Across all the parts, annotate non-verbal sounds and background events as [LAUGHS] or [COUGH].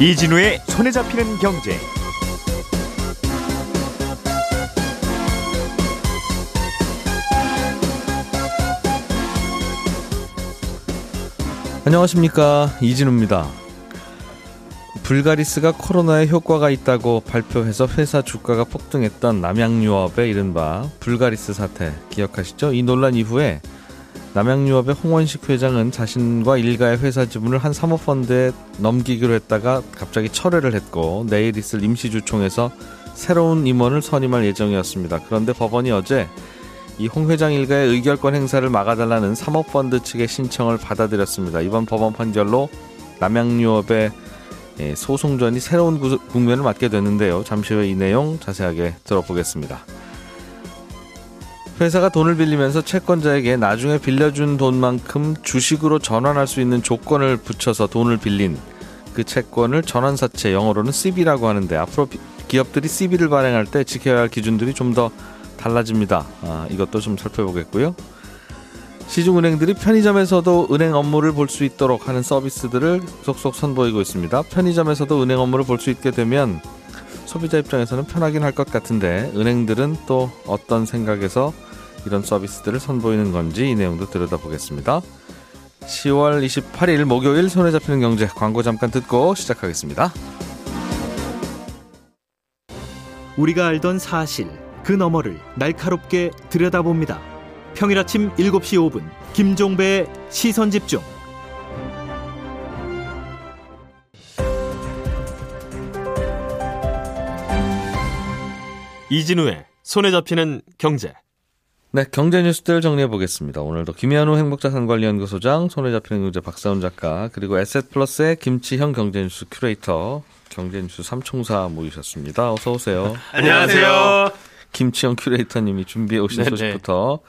이진우의 손에 잡히는 경제. 안녕하십니까 이진우입니다. 불가리스가 코로나에 효과가 있다고 발표해서 회사 주가가 폭등했던 남양유업의 이른바 불가리스 사태 기억하시죠? 이 논란 이후에 남양유업의 홍원식 회장은 자신과 일가의 회사 지분을 한 사모펀드에 넘기기로 했다가 갑자기 철회를 했고 내일 있을 임시주총에서 새로운 임원을 선임할 예정이었습니다. 그런데 법원이 어제 이 홍 회장 일가의 의결권 행사를 막아달라는 사모펀드 측의 신청을 받아들였습니다. 이번 법원 판결로 남양유업의 예, 소송전이 새로운 국면을 맞게 됐는데요. 잠시 후에 이 내용 자세하게 들어보겠습니다. 회사가 돈을 빌리면서 채권자에게 나중에 빌려준 돈만큼 주식으로 전환할 수 있는 조건을 붙여서 돈을 빌린 그 채권을 전환사채 영어로는 CB라고 하는데 앞으로 기업들이 CB를 발행할 때 지켜야 할 기준들이 좀 더 달라집니다. 아, 이것도 좀 살펴보겠고요. 시중은행들이 편의점에서도 은행 업무를 볼 수 있도록 하는 서비스들을 속속 선보이고 있습니다. 편의점에서도 은행 업무를 볼 수 있게 되면 소비자 입장에서는 편하긴 할 것 같은데 은행들은 또 어떤 생각에서 이런 서비스들을 선보이는 건지 이 내용도 들여다보겠습니다. 10월 28일 목요일 손에 잡히는 경제 광고 잠깐 듣고 시작하겠습니다. 우리가 알던 사실 그 너머를 날카롭게 들여다봅니다. 평일 아침 7시 5분 김종배의 시선 집중. 이진우의 손에 잡히는 경제. 네, 경제 뉴스들 정리해 보겠습니다. 오늘도 김현우 행복자산관리연구소장, 손에 잡히는 경제 박사훈 작가, 그리고 에셋플러스의 김치형 경제 뉴스 큐레이터, 경제 뉴스 삼총사 모이셨습니다. 어서 오세요. [LAUGHS] 안녕하세요. 김치형 큐레이터님이 준비해 오신 네네. 소식부터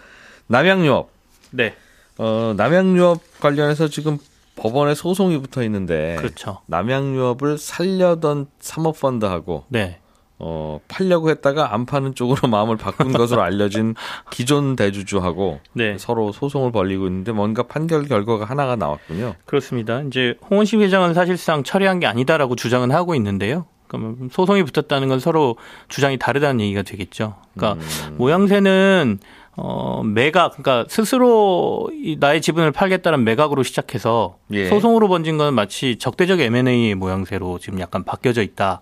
남양유업. 네. 어, 남양유업 관련해서 지금 법원에 소송이 붙어 있는데 그렇죠. 남양유업을 살려던 사모펀드하고 네. 어, 팔려고 했다가 안 파는 쪽으로 [LAUGHS] 마음을 바꾼 것으로 알려진 기존 대주주하고 네. 서로 소송을 벌리고 있는데 뭔가 판결 결과가 하나가 나왔군요. 그렇습니다. 이제 홍원식 회장은 사실상 처리한 게 아니다라고 주장은 하고 있는데요. 그러면 소송이 붙었다는 건 서로 주장이 다르다는 얘기가 되겠죠. 그러니까 음. 모양새는 어, 매각, 그러니까 스스로 나의 지분을 팔겠다는 매각으로 시작해서 예. 소송으로 번진 건 마치 적대적 M&A 모양새로 지금 약간 바뀌어져 있다라고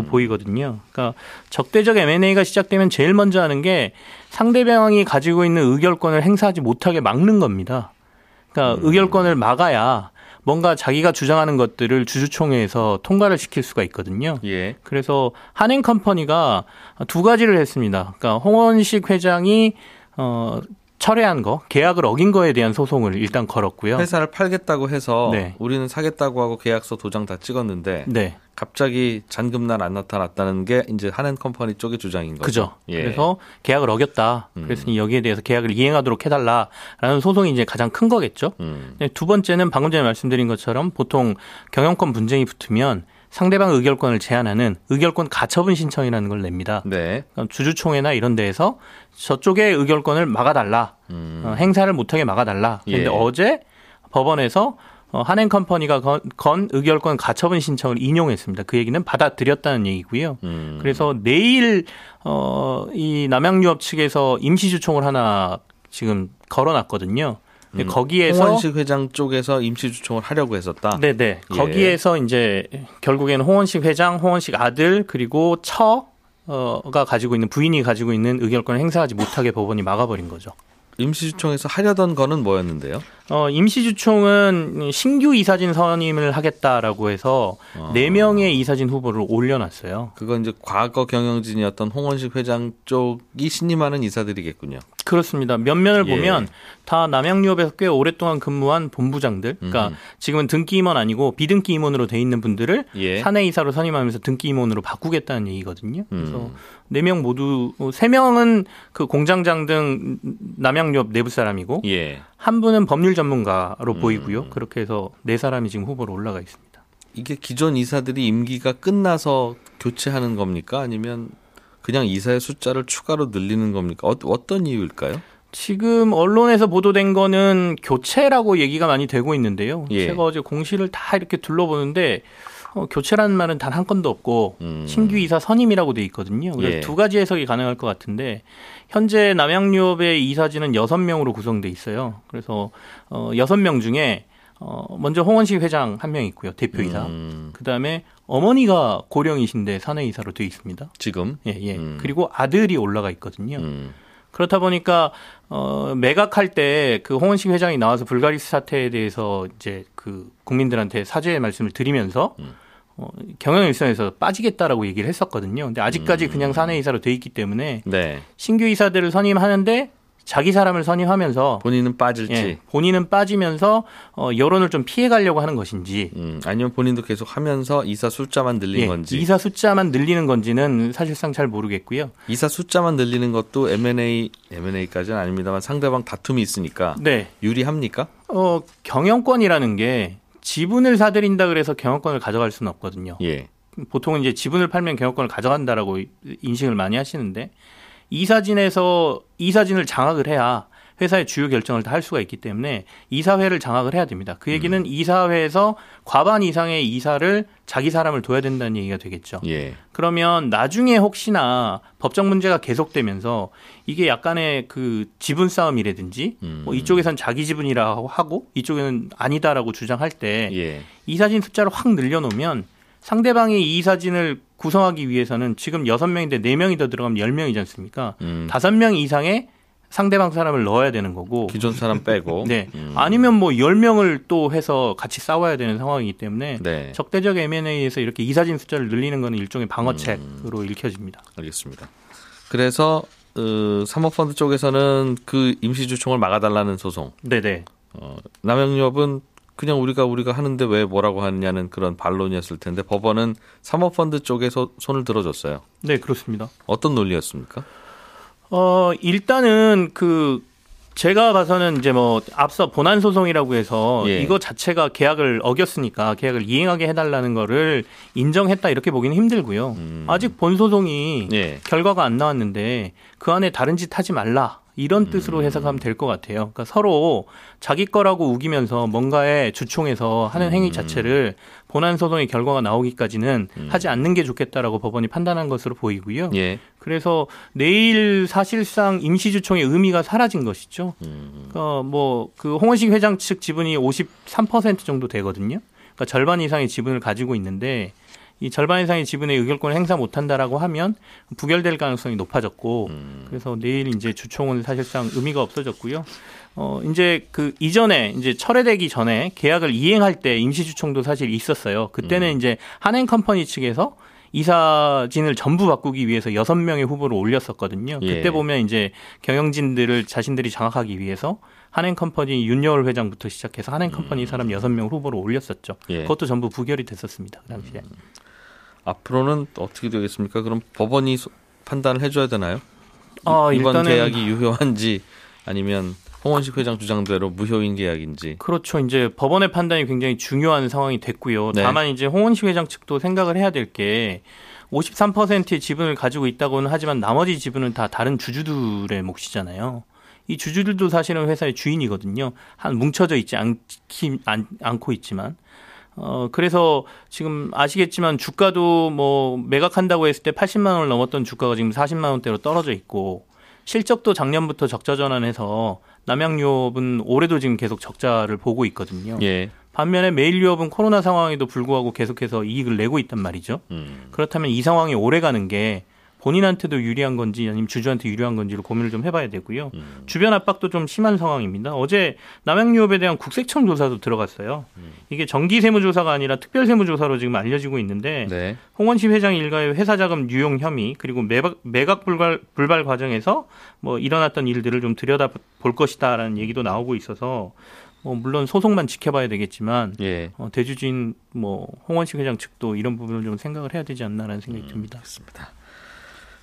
음. 보이거든요. 그러니까 적대적 M&A가 시작되면 제일 먼저 하는 게 상대방이 가지고 있는 의결권을 행사하지 못하게 막는 겁니다. 그러니까 음. 의결권을 막아야 뭔가 자기가 주장하는 것들을 주주총회에서 통과를 시킬 수가 있거든요. 예. 그래서 한행컴퍼니가 두 가지를 했습니다. 그러니까 홍원식 회장이 어, 철회한 거, 계약을 어긴 거에 대한 소송을 일단 걸었고요. 회사를 팔겠다고 해서 네. 우리는 사겠다고 하고 계약서 도장 다 찍었는데 네. 갑자기 잔금 날 안 나타났다는 게 이제 한엔 컴퍼니 쪽의 주장인 거죠. 그죠. 예. 그래서 계약을 어겼다. 음. 그랬으니 여기에 대해서 계약을 이행하도록 해달라라는 소송이 이제 가장 큰 거겠죠. 음. 두 번째는 방금 전에 말씀드린 것처럼 보통 경영권 분쟁이 붙으면 상대방 의결권을 제한하는 의결권 가처분 신청이라는 걸 냅니다. 네. 주주총회나 이런 데에서 저쪽의 의결권을 막아달라, 음. 어, 행사를 못하게 막아달라. 그런데 예. 어제 법원에서 어, 한행컴퍼니가 건, 건, 의결권 가처분 신청을 인용했습니다. 그 얘기는 받아들였다는 얘기고요. 음. 그래서 내일 어, 이 남양유업 측에서 임시주총을 하나 지금 걸어놨거든요. 음. 거기에서 홍원식 회장 쪽에서 임시 주총을 하려고 했었다. 네네. 예. 거기에서 이제 결국에는 홍원식 회장, 홍원식 아들 그리고 처가 가지고 있는 부인이 가지고 있는 의결권을 행사하지 못하게 법원이 막아버린 거죠. 임시 주총에서 하려던 거는 뭐였는데요? 어, 임시주총은 신규 이사진 선임을 하겠다라고 해서 아. 네 아. 명의 이사진 후보를 올려놨어요. 그건 이제 과거 경영진이었던 홍원식 회장 쪽이 신임하는 이사들이겠군요. 그렇습니다. 면면을 예. 보면 다 남양유업에서 꽤 오랫동안 근무한 본부장들, 그러니까 음. 지금은 등기 임원 아니고 비등기 임원으로 돼 있는 분들을 예. 사내 이사로 선임하면서 등기 임원으로 바꾸겠다는 얘기거든요. 그래서 음. 네명 모두 세 명은 그 공장장 등 남양유업 내부 사람이고 예. 한 분은 법률 전문가로 음. 보이고요. 그렇게 해서 네 사람이 지금 후보로 올라가 있습니다. 이게 기존 이사들이 임기가 끝나서 교체하는 겁니까? 아니면 그냥 이사의 숫자를 추가로 늘리는 겁니까? 어, 떤 이유일까요? 지금 언론에서 보도된 거는 교체라고 얘기가 많이 되고 있는데요. 예. 제가 어제 공시를 다 이렇게 둘러보는데 어, 교체라는 말은 단 한 건도 없고 음. 신규 이사 선임이라고 돼 있거든요. 그래서 예. 두 가지 해석이 가능할 것 같은데 현재 남양유업의 이사진은 여섯 명으로 구성돼 있어요. 그래서 어 여섯 명 중에 어 먼저 홍원식 회장 한 명 있고요. 대표이사. 음, 그다음에 어머니가 고령이신데 사내이사로 돼 있습니다. 지금 예, 예. 음. 그리고 아들이 올라가 있거든요. 음, 그렇다 보니까 어 매각할 때 그 홍원식 회장이 나와서 불가리스 사태에 대해서 이제 그 국민들한테 사죄의 말씀을 드리면서 음. 어, 경영 일선에서 빠지겠다라고 얘기를 했었거든요. 근데 아직까지 음. 그냥 사내 이사로 돼 있기 때문에 네 신규 이사들을 선임하는데 자기 사람을 선임하면서 본인은 빠질지 예, 본인은 빠지면서 어, 여론을 좀 피해 가려고 하는 것인지 음, 아니면 본인도 계속 하면서 이사 숫자만 늘린 예, 건지 이사 숫자만 늘리는 건지는 사실상 잘 모르겠고요. 이사 숫자만 늘리는 것도 M&A M&A까지는 아닙니다만 상대방 다툼이 있으니까 네. 유리합니까? 어, 경영권이라는 게 지분을 사들인다 그래서 경영권을 가져갈 수는 없거든요. 예. 보통은 이제 지분을 팔면 경영권을 가져간다라고 인식을 많이 하시는데 이사진에서 이사진을 장악을 해야 회사의 주요 결정을 다 할 수가 있기 때문에 이사회를 장악을 해야 됩니다. 그 얘기는 이사회에서 과반 이상의 이사를 자기 사람을 둬야 된다는 얘기가 되겠죠. 예. 그러면 나중에 혹시나 법적 문제가 계속되면서 이게 약간의 그 지분 싸움이라든지 음. 뭐 이쪽에선 자기 지분이라고 하고 이쪽에는 아니다라고 주장할 때 예. 이사진 숫자를 확 늘려놓으면 상대방이 이 이 사진을 구성하기 위해서는 지금 여섯 명인데 네 명이 더 들어가면 열 명이지 않습니까? 음. 다섯 명 이상의 상대방 사람을 넣어야 되는 거고. 기존 사람 빼고 [LAUGHS] 네. 음. 아니면 뭐열 명을 또 해서 같이 싸워야 되는 상황이기 때문에 네. 적대적 M&A에서 이렇게 이사진 숫자를 늘리는 것은 일종의 방어책으로 읽혀집니다. 알겠습니다. 그래서 어, 사모펀드 쪽에서는 그 임시주총을 막아달라는 소송. 네네. 어, 남영유업은 그냥 우리가 우리가 하는데 왜 뭐라고 하느냐는 그런 반론이었을 텐데 법원은 사모펀드 쪽에 소, 손을 들어줬어요. 네, 그렇습니다. 어떤 논리였습니까? 어, 일단은 그 제가 봐서는 이제 뭐 앞서 본안 소송이라고 해서 예. 이거 자체가 계약을 어겼으니까 계약을 이행하게 해달라는 거를 인정했다 이렇게 보기는 힘들고요. 음. 아직 본 소송이 예. 결과가 안 나왔는데 그 안에 다른 짓 하지 말라. 이런 음. 뜻으로 해석하면 될 것 같아요. 그러니까 서로 자기 거라고 우기면서 뭔가에 주총해서 하는 음. 행위 자체를 본안 소송의 결과가 나오기까지는 하지 않는 게 좋겠다라고 법원이 판단한 것으로 보이고요. 예. 그래서 내일 사실상 임시주총의 의미가 사라진 것이죠. 음. 그러니까 뭐그 홍원식 회장 측 지분이 53% 정도 되거든요. 그러니까 절반 이상의 지분을 가지고 있는데 이 절반 이상의 지분의 의결권을 행사 못한다라고 하면 부결될 가능성이 높아졌고 음. 그래서 내일 이제 주총은 사실상 의미가 없어졌고요. 어 이제 그 이전에 이제 철회되기 전에 계약을 이행할 때 임시 주총도 사실 있었어요. 그때는 이제 한행 컴퍼니 측에서 이사진을 전부 바꾸기 위해서 여섯 명의 후보를 올렸었거든요. 예. 그때 보면 이제 경영진들을 자신들이 장악하기 위해서 한행컴퍼니 윤여울 회장부터 시작해서 한행컴퍼니 사람 여섯 명을 후보로 올렸었죠. 예. 그것도 전부 부결이 됐었습니다. 그 당시에. 앞으로는 어떻게 되겠습니까? 그럼 법원이 소- 판단을 해줘야 되나요? 아, 이번 계약이 유효한지 아니면 홍원식 회장 주장대로 무효인 계약인지. 그렇죠. 이제 법원의 판단이 굉장히 중요한 상황이 됐고요. 네. 다만 이제 홍원식 회장 측도 생각을 해야 될 게 53%의 지분을 가지고 있다고는 하지만 나머지 지분은 다 다른 주주들의 몫이잖아요. 이 주주들도 사실은 회사의 주인이거든요. 한 뭉쳐져 있지 않기, 않, 않고 있지만. 어, 그래서 지금 아시겠지만 주가도 뭐 매각한다고 했을 때 80만 원을 넘었던 주가가 지금 40만 원대로 떨어져 있고 실적도 작년부터 적자 전환해서 남양유업은 올해도 지금 계속 적자를 보고 있거든요. 예. 반면에 메일유업은 코로나 상황에도 불구하고 계속해서 이익을 내고 있단 말이죠. 음. 그렇다면 이 상황이 오래 가는 게 본인한테도 유리한 건지 아니면 주주한테 유리한 건지를 고민을 좀 해봐야 되고요. 음. 주변 압박도 좀 심한 상황입니다. 어제 남양유업에 대한 국세청 조사도 들어갔어요. 음. 이게 정기 세무조사가 아니라 특별 세무조사로 지금 알려지고 있는데 네. 홍원식 회장 일가의 회사 자금 유용 혐의 그리고 매각, 매각 불발, 불발 과정에서 뭐 일어났던 일들을 좀 들여다 볼 것이다라는 얘기도 나오고 있어서 뭐 물론 소송만 지켜봐야 되겠지만 예. 어, 대주주인 뭐 홍원식 회장 측도 이런 부분을 좀 생각을 해야 되지 않나라는 생각이 듭니다. 알겠습니다.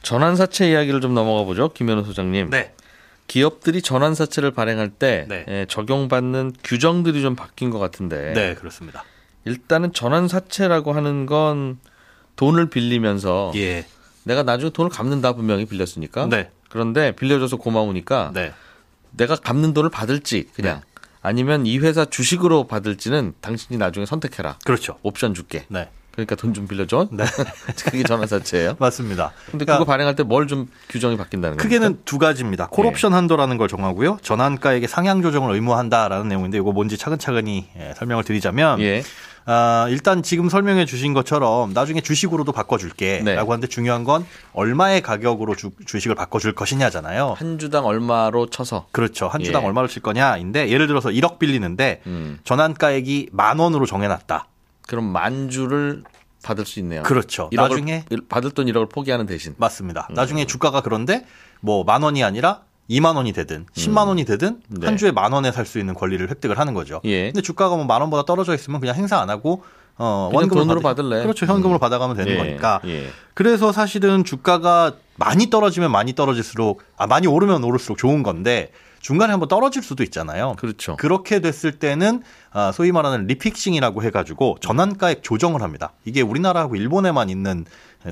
전환사채 이야기를 좀 넘어가 보죠. 김현우 소장님. 네. 기업들이 전환사채를 발행할 때 네. 예, 적용받는 규정들이 좀 바뀐 것 같은데 네, 그렇습니다. 일단은 전환사채라고 하는 건 돈을 빌리면서 예. 내가 나중에 돈을 갚는다 분명히 빌렸으니까 네. 그런데 빌려줘서 고마우니까 네. 내가 갚는 돈을 받을지 그냥 아니면 이 회사 주식으로 받을지는 당신이 나중에 선택해라 그렇죠. 옵션 줄게 네. 그러니까 돈 좀 빌려줘. 네. [LAUGHS] 그게 전환사채예요. 맞습니다. 근데 그러니까 그거 발행할 때 뭘 좀 규정이 바뀐다는 거예요? 크게는 두 가지입니다. 콜옵션 한도라는 걸 정하고요. 전환가액의 상향 조정을 의무한다라는 내용인데 이거 뭔지 차근차근히 예, 설명을 드리자면 예. 아, 일단 지금 설명해 주신 것처럼 나중에 주식으로도 바꿔줄게 네. 라고 하는데 중요한 건 얼마의 가격으로 주, 주식을 바꿔줄 것이냐잖아요. 한 주당 얼마로 쳐서. 그렇죠. 한 주당 예. 얼마를 칠 거냐인데 예를 들어서 1억 빌리는데 음. 전환가액이 만 원으로 정해놨다. 그럼 만 주를 받을 수 있네요. 그렇죠. 1억을, 나중에 받을 돈 1억을 포기하는 대신. 맞습니다. 음. 나중에 주가가 그런데 뭐 만 원이 아니라 2만 원이 되든 10만 원이 되든 네. 한 주에 만 원에 살 수 있는 권리를 획득을 하는 거죠. 예. 근데 주가가 뭐 만 원보다 떨어져 있으면 그냥 행사 안 하고 어 돈으로 받으- 받을래. 그렇죠. 현금으로 음. 받아가면 되는 예, 거니까. 예. 그래서 사실은 주가가 많이 떨어지면 많이 떨어질수록 아 많이 오르면 오를수록 좋은 건데 중간에 한번 떨어질 수도 있잖아요. 그렇죠. 그렇게 됐을 때는 아, 소위 말하는 refixing이라고 해가지고 전환가액 조정을 합니다. 이게 우리나라하고 일본에만 있는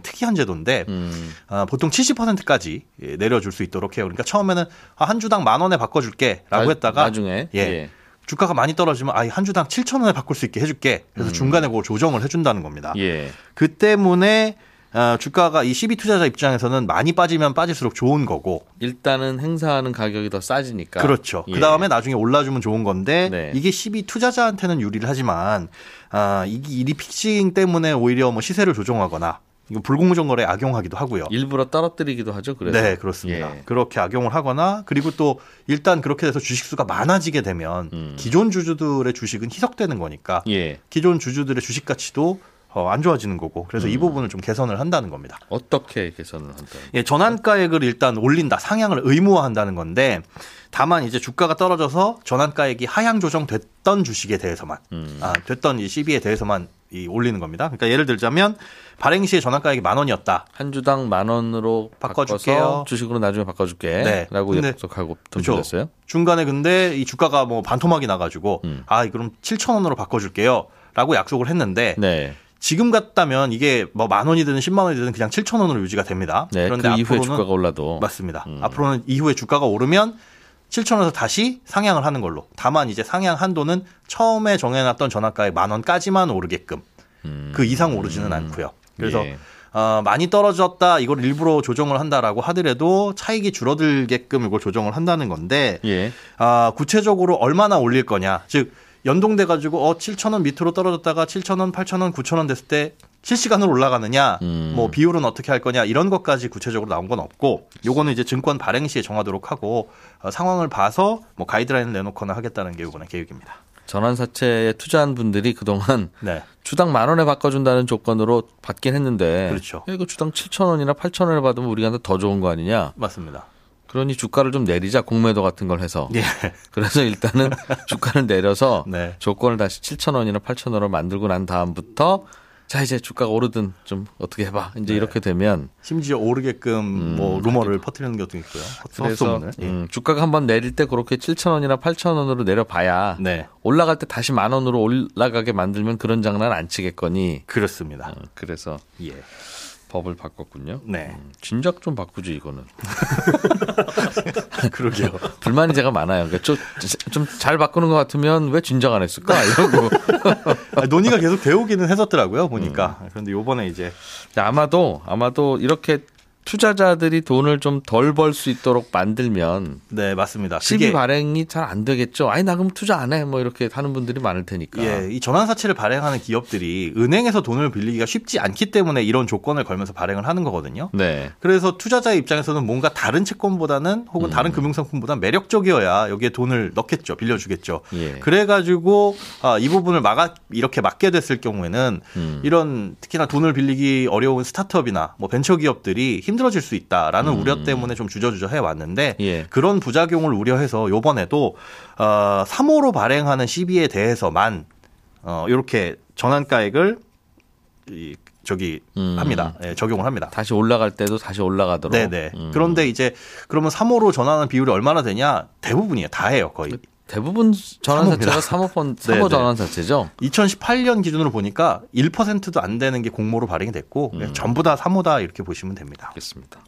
특이한 제도인데 음. 아, 보통 70%까지 내려줄 수 있도록 해요. 그러니까 처음에는 아, 한 주당 만 원에 바꿔줄게라고 나- 했다가 나중에 예. 예. 주가가 많이 떨어지면 아한 주당 7천 원에 바꿀 수 있게 해줄게. 그래서 중간에 그걸 조정을 해준다는 겁니다. 음. 예. 그 때문에 아, 주가가 이 CB 투자자 입장에서는 많이 빠지면 빠질수록 좋은 거고 일단은 행사하는 가격이 더 싸지니까. 그렇죠. 예. 그 다음에 나중에 올라주면 좋은 건데 네. 이게 12 투자자한테는 유리를 하지만 아 이게 이 리픽싱 때문에 오히려 뭐 시세를 조정하거나 이거 불공정 거래 악용하기도 하고요. 일부러 떨어뜨리기도 하죠. 그래서. 네, 그렇습니다. 예. 그렇게 악용을 하거나 그리고 또 일단 그렇게 돼서 주식 수가 많아지게 되면 음. 기존 주주들의 주식은 희석되는 거니까 예. 기존 주주들의 주식 가치도 어, 안 좋아지는 거고 그래서 음. 이 부분을 좀 개선을 한다는 겁니다. 어떻게 개선을 한다? 예, 전환가액을 일단 올린다, 상향을 의무화한다는 건데 다만 이제 주가가 떨어져서 전환가액이 하향 조정됐던 주식에 대해서만 음. 아, 됐던 이 CB에 대해서만 이 올리는 겁니다. 그러니까 예를 들자면 발행 시에 전환가액이 만 원이었다. 한 주당 만 원으로 바꿔줄게요. 주식으로 나중에 바꿔줄게. 네. 라고 약속하고 돈 그렇죠. 중간에 근데 이 주가가 뭐 반토막이 나가지고 음. 아 그럼 7천 원으로 바꿔줄게요. 라고 약속을 했는데 네. 지금 같다면 이게 뭐 만 원이 되든 10만 원이 되든 그냥 7천 원으로 유지가 됩니다. 네. 그 이후에 주가가 올라도 맞습니다. 음. 앞으로는 이후에 주가가 오르면 7천 원에서 다시 상향을 하는 걸로. 다만 이제 상향 한도는 처음에 정해놨던 전환가액 만 원까지만 오르게끔 음. 그 이상 오르지는 않고요. 그래서 예. 어, 많이 떨어졌다 이걸 일부러 조정을 한다라고 하더라도 차익이 줄어들게끔 이걸 조정을 한다는 건데 예. 아, 구체적으로 얼마나 올릴 거냐. 즉 연동돼 가지고 어 7천 원 밑으로 떨어졌다가 7천 원, 8천 원, 9천 원 됐을 때 실시간으로 올라가느냐, 음. 뭐 비율은 어떻게 할 거냐 이런 것까지 구체적으로 나온 건 없고 요거는 이제 증권 발행 시에 정하도록 하고 어, 상황을 봐서 뭐 가이드라인을 내놓거나 하겠다는 게 요번에 계획입니다. 전환사채에 투자한 분들이 그동안 네. 주당 만 원에 바꿔준다는 조건으로 받긴 했는데 그렇죠. 야, 이거 주당 7천 원이나 8천 원을 받으면 우리한테 더 좋은 거 아니냐? 맞습니다. 그러니 주가를 좀 내리자 공매도 같은 걸 해서 예. 그래서 일단은 [LAUGHS] 주가를 내려서 네. 조건을 다시 7천 원이나 8천 원으로 만들고 난 다음부터 자 이제 주가가 오르든 좀 어떻게 해봐 이제 네. 이렇게 되면 심지어 오르게끔 뭐 루머를 퍼뜨리는 것도 있고요. 그래서. 예. 음, 주가가 한번 내릴 때 그렇게 7천 원이나 8천 원으로 내려봐야 네. 올라갈 때 다시 만 원으로 올라가게 만들면 그런 장난 안 치겠거니 그렇습니다. 어, 그래서 예. 법을 바꿨군요. 네. 음, 진작 좀 바꾸지 이거는. [LAUGHS] 그러게요. [LAUGHS] 불만이 제가 많아요. 그러니까 좀잘 바꾸는 것 같으면 왜 진작 안 했을까 [LAUGHS] 이러고. 아, 논의가 계속 되오기는 했었더라고요, 보니까. 음. 그런데 요번에 이제 아마도 아마도 이렇게 투자자들이 돈을 좀 덜 벌 수 있도록 만들면 네, 맞습니다. 시비 발행이 잘 안 되겠죠. 아니 나 그럼 투자 안 해. 뭐 이렇게 하는 분들이 많을 테니까. 예, 이 전환사채를 발행하는 기업들이 은행에서 돈을 빌리기가 쉽지 않기 때문에 이런 조건을 걸면서 발행을 하는 거거든요. 네. 그래서 투자자의 입장에서는 뭔가 다른 채권보다는 혹은 다른 금융상품보다 매력적이어야 여기에 돈을 넣겠죠, 빌려주겠죠. 예. 그래가지고 아, 이 부분을 막아 이렇게 막게 됐을 경우에는 음. 이런 특히나 돈을 빌리기 어려운 스타트업이나 뭐 벤처 기업들이 힘 들어질 수 있다라는 우려 때문에 좀 주저주저 해 왔는데 음. 예. 그런 부작용을 우려해서 요번에도 어 3호로 발행하는 CB에 대해서만 어 이렇게 전환가액을 이 저기 음. 합니다. 예, 적용을 합니다. 다시 올라갈 때도 다시 올라가도록. 네네. 음. 그런데 이제 그러면 3호로 전환하는 비율이 얼마나 되냐? 대부분이에요. 다 해요, 거의. 대부분 전환사채가 사모입니다. 사모펀 [LAUGHS] 네, 사모 네. 전환사채죠. 2018년 기준으로 보니까 1%도 안 되는 게 공모로 발행이 됐고 그냥 전부 다 사모다 이렇게 보시면 됩니다. 알겠습니다.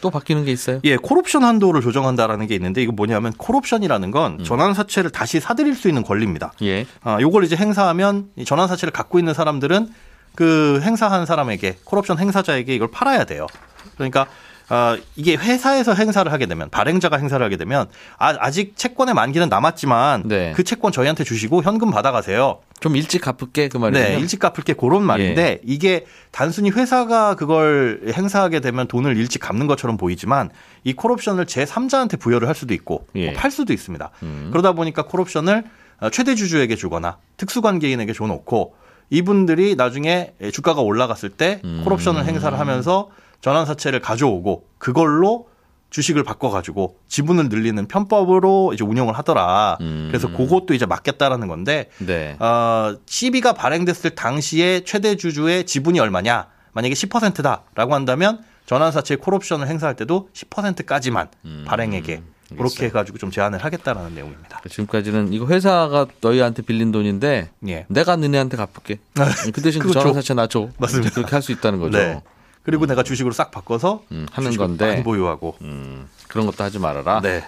또 바뀌는 게 있어요? 예, 콜옵션 한도를 조정한다라는 게 있는데 이거 뭐냐면 콜옵션이라는 건 전환사채를 다시 사들일 수 있는 권리입니다. 예. 아, 요걸 이제 행사하면 이 전환사채를 갖고 있는 사람들은 그 행사한 사람에게 콜옵션 행사자에게 이걸 팔아야 돼요. 그러니까 어, 이게 회사에서 행사를 하게 되면 발행자가 행사를 하게 되면 아, 직 채권의 만기는 남았지만 네. 그 채권 저희한테 주시고 현금 받아가세요. 좀 일찍 갚을게 그 말이에요. 네, 일찍 갚을게 그런 말인데 예. 이게 단순히 회사가 그걸 행사하게 되면 돈을 일찍 갚는 것처럼 보이지만 이 콜옵션을 제 3자한테 부여를 할 수도 있고 예. 뭐 팔 수도 있습니다. 음. 그러다 보니까 콜옵션을 어, 최대 주주에게 주거나 특수관계인에게 줘놓고 이분들이 나중에 주가가 올라갔을 때 음. 콜옵션을 행사를 하면서 전환사채를 가져오고 그걸로 주식을 바꿔가지고 지분을 늘리는 편법으로 이제 운영을 하더라. 음. 그래서 그것도 이제 막겠다라는 건데 네. 어, CB가 발행됐을 당시에 최대 주주의 지분이 얼마냐? 만약에 10%다라고 한다면 전환사채 콜옵션을 행사할 때도 10%까지만 음, 발행에게 그렇게 해가지고 좀 제한을 하겠다라는 내용입니다. 지금까지는 이거 회사가 너희한테 빌린 돈인데 예. 내가 너네한테 갚을게. [LAUGHS] 그 대신 그 줘. 전환사채 나 줘. 맞습니다. 그렇게 할 수 있다는 거죠. 네. 그리고 내가 주식으로 싹 바꿔서 음, 하는 건데. 많이 보유하고. 음, 그런 것도 하지 말아라. 네.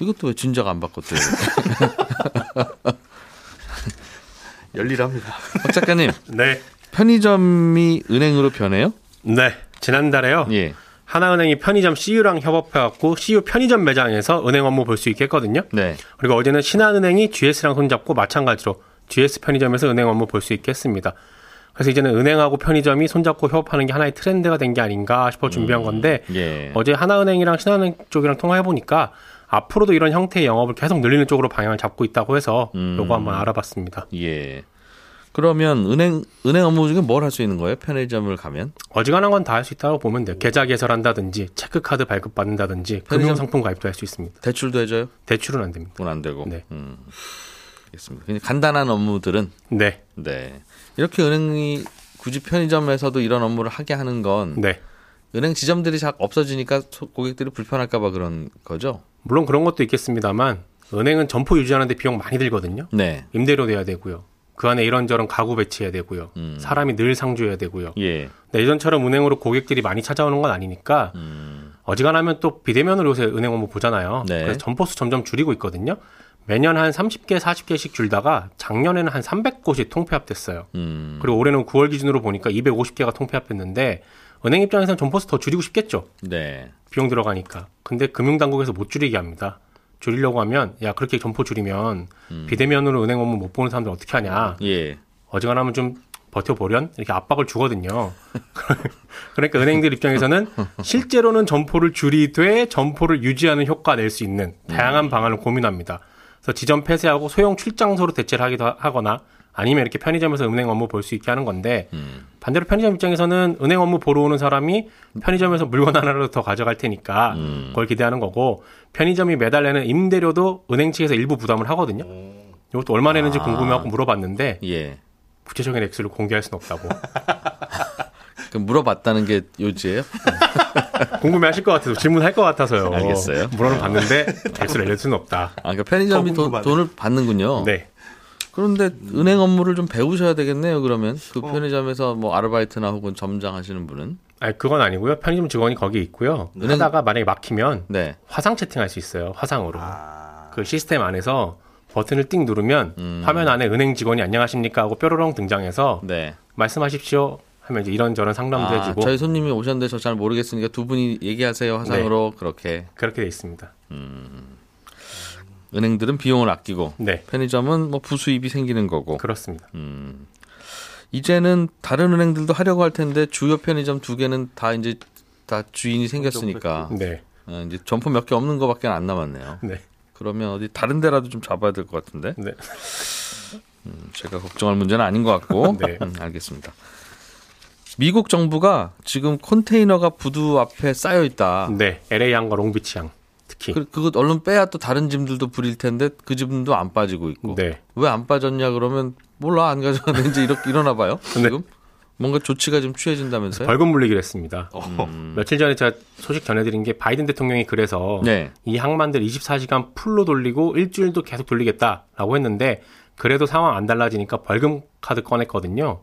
이것도 왜 진작 안 바꿨대요? [LAUGHS] 열일합니다. 박 작가님, [LAUGHS] 네. 편의점이 은행으로 변해요? 네. 지난달에요. 예. 하나은행이 편의점 CU랑 협업해갖고 CU 편의점 매장에서 은행 업무 볼 수 있게 했거든요. 네. 그리고 어제는 신한은행이 GS랑 손잡고 마찬가지로 GS 편의점에서 은행 업무 볼 수 있게 했습니다. 그래서 이제는 은행하고 편의점이 손잡고 협업하는 게 하나의 트렌드가 된 게 아닌가 싶어 준비한 건데 예. 어제 하나은행이랑 신한은행 쪽이랑 통화해 보니까 앞으로도 이런 형태의 영업을 계속 늘리는 쪽으로 방향을 잡고 있다고 해서 음. 요거 한번 알아봤습니다. 예. 그러면 은행 은행 업무 중에 뭘 할 수 있는 거예요? 편의점을 가면? 어지간한 건 다 할 수 있다고 보면 돼요. 계좌 개설한다든지 체크카드 발급 받는다든지 금융 편의점- 상품 가입도 할 수 있습니다. 대출도 해줘요? 대출은 안 됩니다. 돈안 되고. 네. 음. 알겠습니다. 그냥 간단한 업무들은 네, 네. 이렇게 은행이 굳이 편의점에서도 이런 업무를 하게 하는 건 네. 은행 지점들이 잘 없어지니까 소- 고객들이 불편할까봐 그런 거죠. 물론 그런 것도 있겠습니다만 은행은 점포 유지하는데 비용 많이 들거든요. 네. 임대료 내야 되고요. 그 안에 이런저런 가구 배치해야 되고요. 음. 사람이 늘 상주해야 되고요. 예. 네, 예전처럼 은행으로 고객들이 많이 찾아오는 건 아니니까 음. 어지간하면 또 비대면으로 요새 은행 업무 보잖아요. 네. 그래서 점포수 점점 줄이고 있거든요. 매년 한 30개, 40개씩 줄다가 작년에는 한 300곳이 통폐합됐어요. 음. 그리고 올해는 9월 기준으로 보니까 250개가 통폐합됐는데 은행 입장에서는 점포수 더 줄이고 싶겠죠. 네. 비용 들어가니까. 근데 금융당국에서 못 줄이게 합니다. 줄이려고 하면 야 그렇게 점포 줄이면 비대면으로 은행 업무 못 보는 사람들 어떻게 하냐. 예. 어지간하면 좀 버텨보련 이렇게 압박을 주거든요. [LAUGHS] 그러니까 은행들 입장에서는 실제로는 점포를 줄이되 점포를 유지하는 효과 낼 수 있는 다양한 방안을 고민합니다. 그래서 지점 폐쇄하고 소형 출장소로 대체를 하기도 하- 하거나 아니면 이렇게 편의점에서 은행 업무 볼 수 있게 하는 건데 음. 반대로 편의점 입장에서는 은행 업무 보러 오는 사람이 편의점에서 물건 하나라도 더 가져갈 테니까 음. 그걸 기대하는 거고 편의점이 매달 내는 임대료도 은행 측에서 일부 부담을 하거든요. 이것도 얼마 내는지 아. 궁금해하고 물어봤는데 예. 구체적인 액수를 공개할 수는 없다고. [LAUGHS] 그 물어봤다는 게 요지예요? [LAUGHS] 궁금해하실 것 같아서 질문할 것 같아서요. 알겠어요. 물어는 봤는데 [LAUGHS] 액수를 알릴 수는 없다. 아, 그러니까 편의점이 더 돈. 돈을 받는군요. 네, 그런데 은행 업무를 좀 배우셔야 되겠네요. 그러면 그 어. 편의점에서 뭐 아르바이트나 혹은 점장 하시는 분은 아니 그건 아니고요. 편의점 직원이 거기 있고요. 은행- 하다가 만약에 막히면 네. 화상 채팅할 수 있어요. 화상으로. 아, 그 시스템 안에서 버튼을 띵 누르면 음. 화면 안에 은행 직원이 안녕하십니까 하고 뾰로롱 등장해서 네. 말씀하십시오 하면 이제 이런저런 상담도 아, 해주고 저희 손님이 오셨는데 저 잘 모르겠으니까 두 분이 얘기하세요 화상으로 네. 그렇게 그렇게 돼 있습니다. 은행들은 비용을 아끼고 네, 편의점은 뭐 부수입이 생기는 거고 그렇습니다. 음. 이제는 다른 은행들도 하려고 할 텐데 주요 편의점 두 개는 다 이제 다 주인이 생겼으니까 네, 어, 이제 점포 몇 개 없는 거밖에 안 남았네요. 네, 그러면 어디 다른 데라도 좀 잡아야 될 것 같은데 네. 음, 제가 걱정할 문제는 아닌 것 같고 [LAUGHS] 네. 음, 알겠습니다. 미국 정부가 지금 컨테이너가 부두 앞에 쌓여 있다. 네, LA항과 롱비치항 특히. 그, 그거 얼른 빼야 또 다른 짐들도 부릴 텐데 그 짐도 안 빠지고 있고 네, 왜 안 빠졌냐 그러면 몰라 안 가져가는지 이렇게 일어나 봐요 네. 지금 뭔가 조치가 좀 취해진다면서요? 벌금 물리기로 했습니다. 음. 며칠 전에 제가 소식 전해드린 게 바이든 대통령이 그래서 네. 이 항만들 24시간 풀로 돌리고 일주일도 계속 돌리겠다라고 했는데 그래도 상황 안 달라지니까 벌금 카드 꺼냈거든요.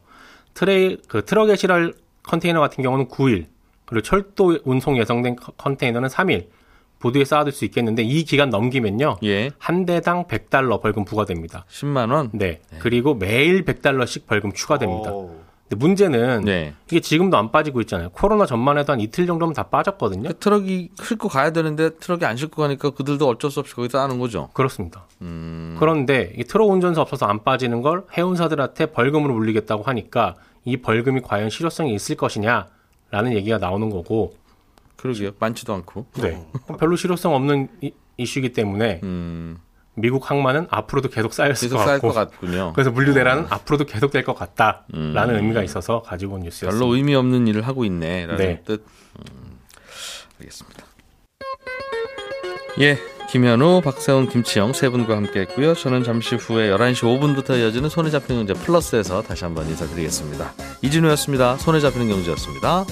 트레이 그 트럭에 실을 컨테이너 같은 경우는 9일 그리고 철도 운송 예정된 컨- 컨테이너는 3일 부두에 쌓아둘 수 있겠는데 이 기간 넘기면요 예. 한 대당 100달러 벌금 부과됩니다. 10만 원. 네. 그리고 매일 100달러씩 벌금 추가됩니다. 오. 근데 문제는 네. 이게 지금도 안 빠지고 있잖아요. 코로나 전만 해도 한 이틀 정도면 다 빠졌거든요. 그 트럭이 싣고 가야 되는데 트럭이 안 싣고 가니까 그들도 어쩔 수 없이 거기다 하는 거죠. 그렇습니다. 음. 그런데 이 트럭 운전사 없어서 안 빠지는 걸 해운사들한테 벌금으로 물리겠다고 하니까 이 벌금이 과연 실효성이 있을 것이냐라는 얘기가 나오는 거고 그러게요. 많지도 않고. 네. 별로 실효성 없는 이, 이슈이기 때문에 음. 미국 항만은 앞으로도 계속 쌓였을 계속 것 쌓일 것 같군요. 그래서 물류 대란은 앞으로도 계속 될 것 같다라는 음. 의미가 있어서 가지고 온 뉴스였습니다. 별로 의미 없는 일을 하고 있네라는 네. 뜻. 음, 알겠습니다. 예, 김현우, 박세훈, 김치영 세 분과 함께했고요. 저는 잠시 후에 11시 5분부터 이어지는 손에 잡히는 경제 플러스에서 다시 한번 인사드리겠습니다. 이진우였습니다. 손에 잡히는 경제였습니다.